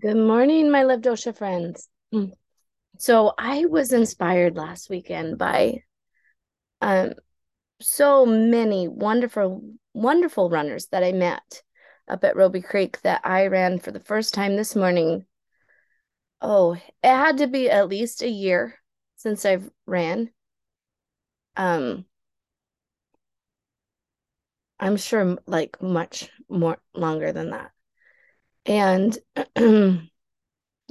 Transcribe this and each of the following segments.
Good morning, my Liv Dosha friends. Mm. So I was inspired last weekend by um so many wonderful, wonderful runners that I met up at Robie Creek that I ran for the first time this morning. Oh, it had to be at least a year since I've ran. Um, I'm sure like much more longer than that. And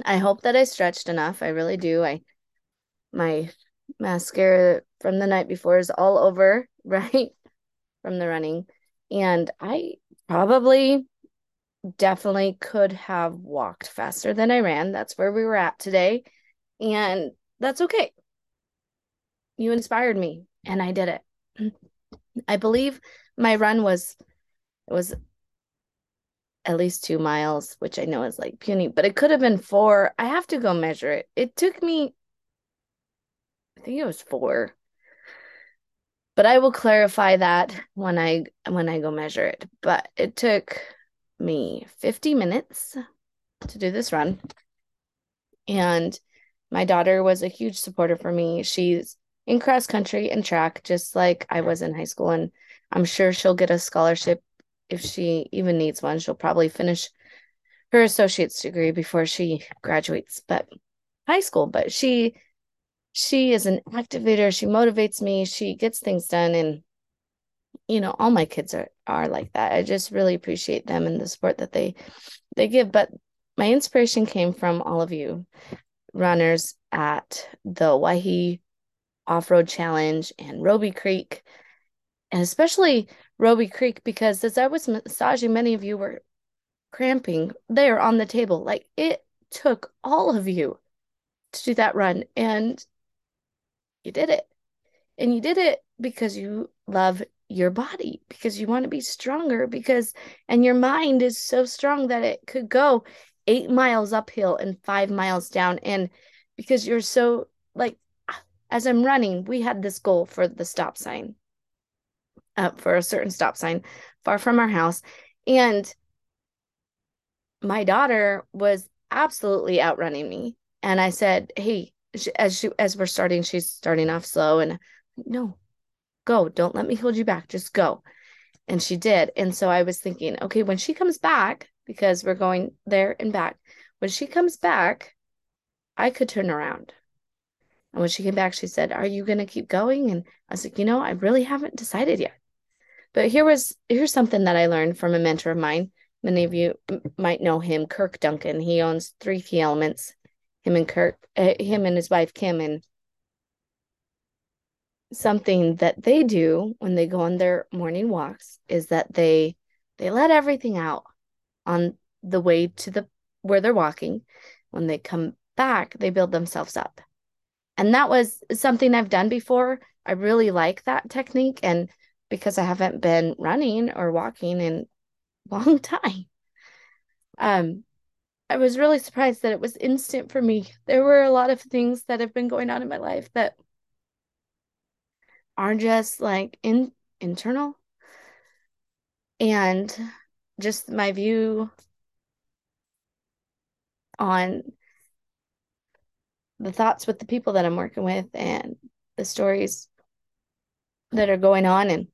I hope that I stretched enough. I really do. I my mascara from the night before is all over, right? From the running. And I probably definitely could have walked faster than I ran. That's where we were at today. And that's okay. You inspired me and I did it. I believe my run was it was at least two miles, which I know is like puny, but it could have been four. I have to go measure it. It took me, I think it was four. But I will clarify that when I when I go measure it. But it took me 50 minutes to do this run. And my daughter was a huge supporter for me. She's in cross country and track, just like I was in high school. And I'm sure she'll get a scholarship if she even needs one. She'll probably finish her associate's degree before she graduates, but high school. But she she is an activator. She motivates me. She gets things done. And you know, all my kids are are like that. I just really appreciate them and the support that they they give. But my inspiration came from all of you runners at the Waihi Off-Road Challenge and Robie Creek, and especially Robie Creek, because as I was massaging, many of you were cramping there on the table. Like it took all of you to do that run, and you did it. And you did it because you love your body, because you want to be stronger, because, and your mind is so strong that it could go eight miles uphill and five miles down. And because you're so, like, as I'm running, we had this goal for the stop sign, uh, for a certain stop sign far from our house. And my daughter was absolutely outrunning me. And I said, Hey, as she as we're starting, she's starting off slow and no, go. Don't let me hold you back. Just go. And she did. And so I was thinking, okay, when she comes back, because we're going there and back, when she comes back, I could turn around. And when she came back, she said, Are you going to keep going? And I was like, You know, I really haven't decided yet. But here was here's something that I learned from a mentor of mine. Many of you might know him, Kirk Duncan. He owns three key elements him and Kirk, uh, him and his wife Kim, and something that they do when they go on their morning walks is that they they let everything out on the way to the where they're walking. When they come back, they build themselves up. And that was something I've done before. I really like that technique and because I haven't been running or walking in a long time. Um I was really surprised that it was instant for me. There were a lot of things that have been going on in my life that are just like in internal and just my view on the thoughts with the people that I'm working with and the stories that are going on and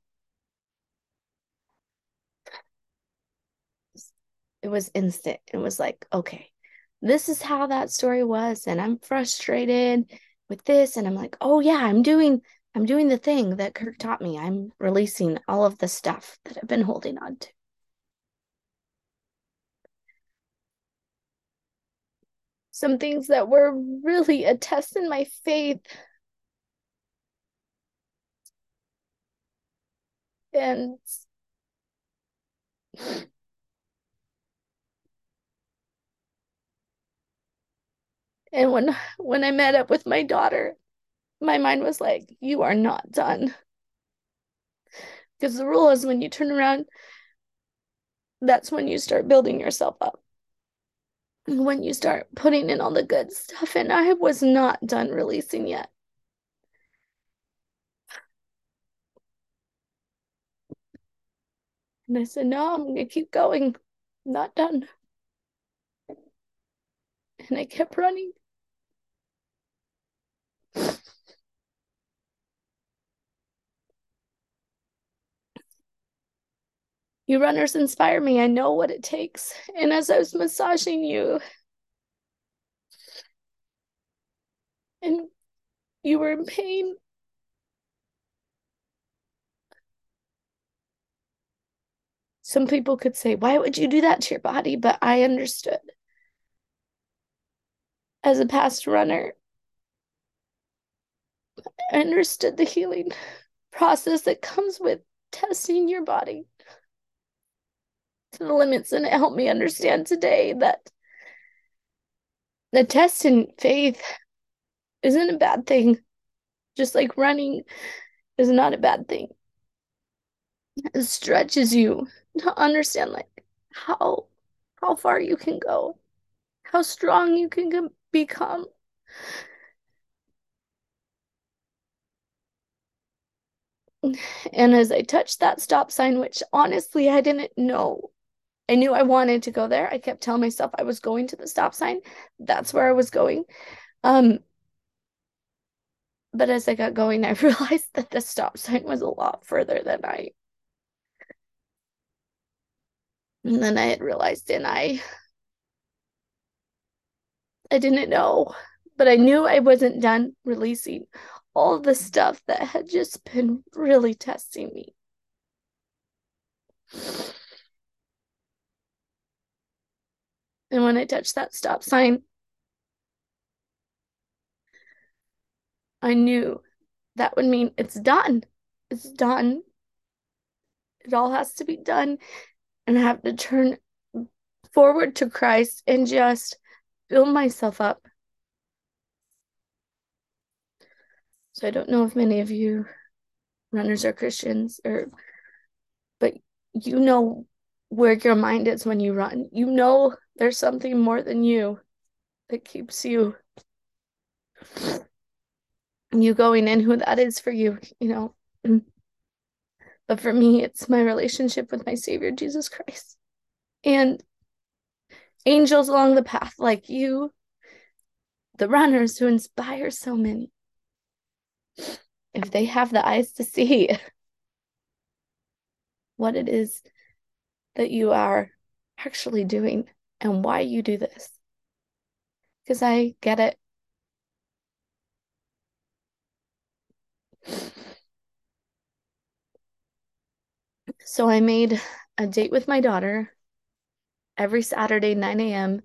it was instant. It was like, okay, this is how that story was. And I'm frustrated with this. And I'm like, oh yeah, I'm doing I'm doing the thing that Kirk taught me. I'm releasing all of the stuff that I've been holding on to. Some things that were really a test in my faith. And And when when I met up with my daughter, my mind was like, you are not done. Because the rule is when you turn around, that's when you start building yourself up. When you start putting in all the good stuff. And I was not done releasing yet. And I said, no, I'm going to keep going. I'm not done. And I kept running. You runners inspire me. I know what it takes. And as I was massaging you, and you were in pain, some people could say, Why would you do that to your body? But I understood. As a past runner, I understood the healing process that comes with testing your body to the limits and it helped me understand today that the test in faith isn't a bad thing. Just like running is not a bad thing. It stretches you to understand like how how far you can go how strong you can become and as i touched that stop sign which honestly i didn't know I knew I wanted to go there. I kept telling myself I was going to the stop sign. That's where I was going. Um, but as I got going, I realized that the stop sign was a lot further than I. And then I had realized, and I, I didn't know, but I knew I wasn't done releasing all the stuff that had just been really testing me. And when I touched that stop sign, I knew that would mean it's done. It's done. It all has to be done. And I have to turn forward to Christ and just build myself up. So I don't know if many of you runners are Christians or but you know where your mind is when you run. You know there's something more than you that keeps you you going in who that is for you, you know. But for me, it's my relationship with my Savior Jesus Christ. And angels along the path like you, the runners who inspire so many. If they have the eyes to see what it is that you are actually doing and why you do this. Because I get it. So I made a date with my daughter. Every Saturday, 9 a.m.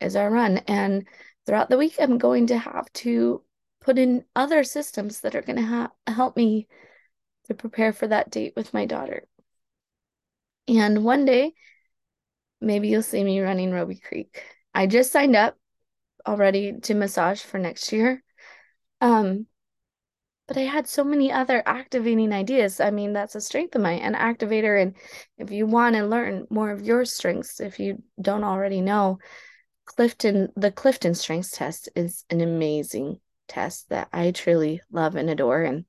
is our run. And throughout the week, I'm going to have to put in other systems that are going to ha- help me to prepare for that date with my daughter. And one day, maybe you'll see me running Robie Creek. I just signed up already to massage for next year. Um, but I had so many other activating ideas. I mean, that's a strength of mine, an activator. And if you want to learn more of your strengths, if you don't already know, Clifton, the Clifton Strengths Test is an amazing test that I truly love and adore. And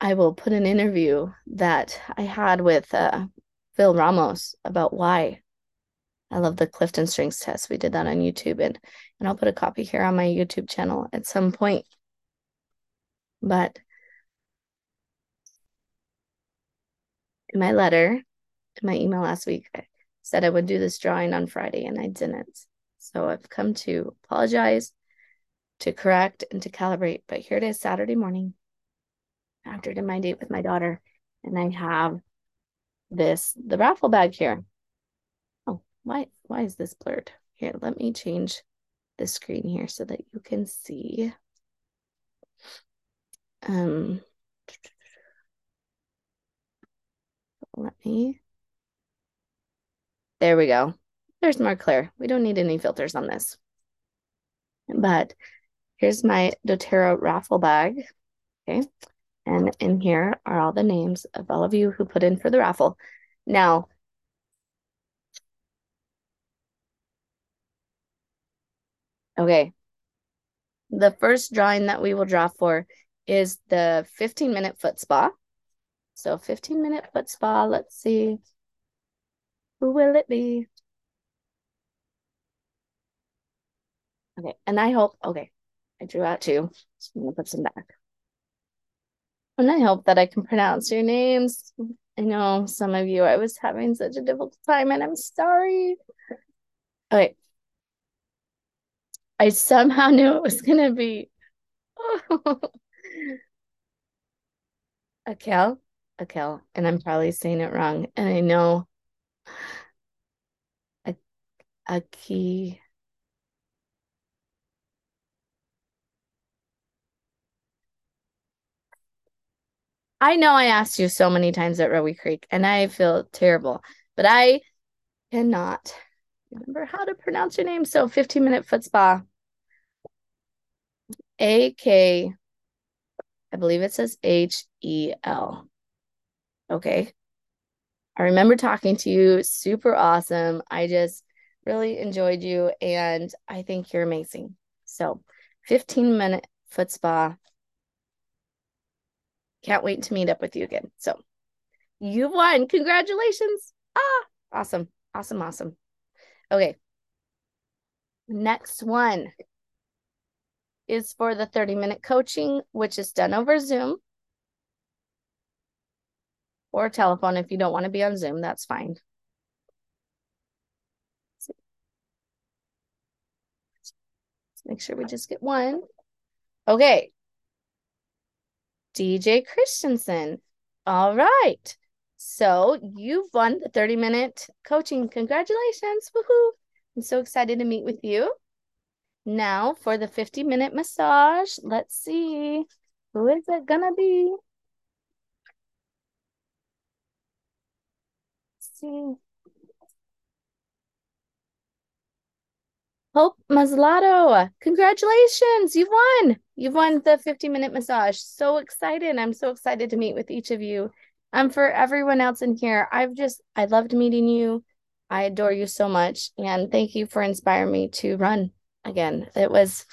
I will put an interview that I had with uh, Phil Ramos about why I love the Clifton Strengths Test. We did that on YouTube, and and I'll put a copy here on my YouTube channel at some point. But in my letter, in my email last week, I said I would do this drawing on Friday, and I didn't. So I've come to apologize, to correct, and to calibrate. But here it is, Saturday morning after my date with my daughter, and I have this the raffle bag here. Oh, why why is this blurred? Here, let me change the screen here so that you can see. Um let me there we go. There's more clear. We don't need any filters on this. But here's my doTERRA raffle bag. Okay. And in here are all the names of all of you who put in for the raffle. Now, okay, the first drawing that we will draw for is the 15 minute foot spa. So 15 minute foot spa, let's see. Who will it be? Okay. And I hope, okay, I drew out two. So I'm to put some back. And I hope that I can pronounce your names. I know some of you, I was having such a difficult time and I'm sorry. Okay. I somehow knew it was to be Akel, Akel, and I'm probably saying it wrong. And I know a, a key. I know I asked you so many times at Robie Creek, and I feel terrible, but I cannot remember how to pronounce your name. So 15 minute foot spa. A K, I believe it says H E L. Okay. I remember talking to you, super awesome. I just really enjoyed you and I think you're amazing. So, 15 minute foot spa. Can't wait to meet up with you again. So, you won. Congratulations. Ah, awesome. Awesome. Awesome. Okay. Next one is for the 30 minute coaching, which is done over Zoom or telephone. If you don't want to be on Zoom, that's fine. Let's make sure we just get one. Okay. DJ Christensen. All right. So you've won the 30 minute coaching. Congratulations. Woohoo. I'm so excited to meet with you. Now for the 50 minute massage. Let's see. Who is it gonna be? Let's see. Hope Maslato, congratulations, you've won. You've won the 50 minute massage. So excited. I'm so excited to meet with each of you. Um, for everyone else in here, I've just, I loved meeting you. I adore you so much. And thank you for inspiring me to run again. It was,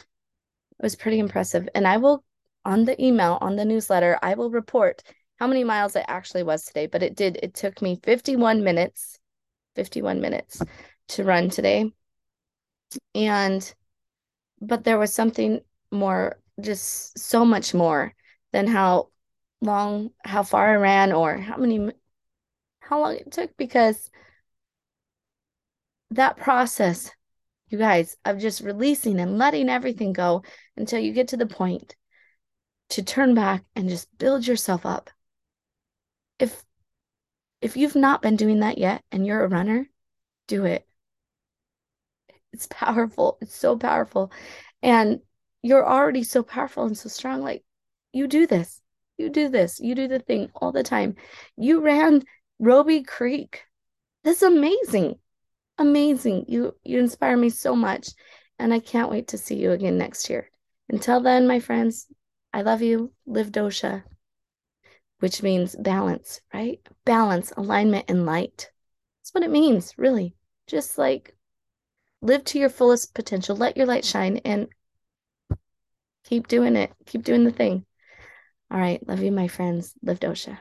it was pretty impressive. And I will, on the email, on the newsletter, I will report how many miles it actually was today. But it did, it took me 51 minutes, 51 minutes to run today and but there was something more just so much more than how long how far I ran or how many how long it took because that process you guys of just releasing and letting everything go until you get to the point to turn back and just build yourself up if if you've not been doing that yet and you're a runner do it it's powerful. It's so powerful. And you're already so powerful and so strong. Like you do this. You do this. You do the thing all the time. You ran Robie Creek. That's amazing. Amazing. You you inspire me so much. And I can't wait to see you again next year. Until then, my friends, I love you. Liv dosha, which means balance, right? Balance, alignment, and light. That's what it means, really. Just like live to your fullest potential, let your light shine, and keep doing it. Keep doing the thing. All right. Love you, my friends. Liv dosha.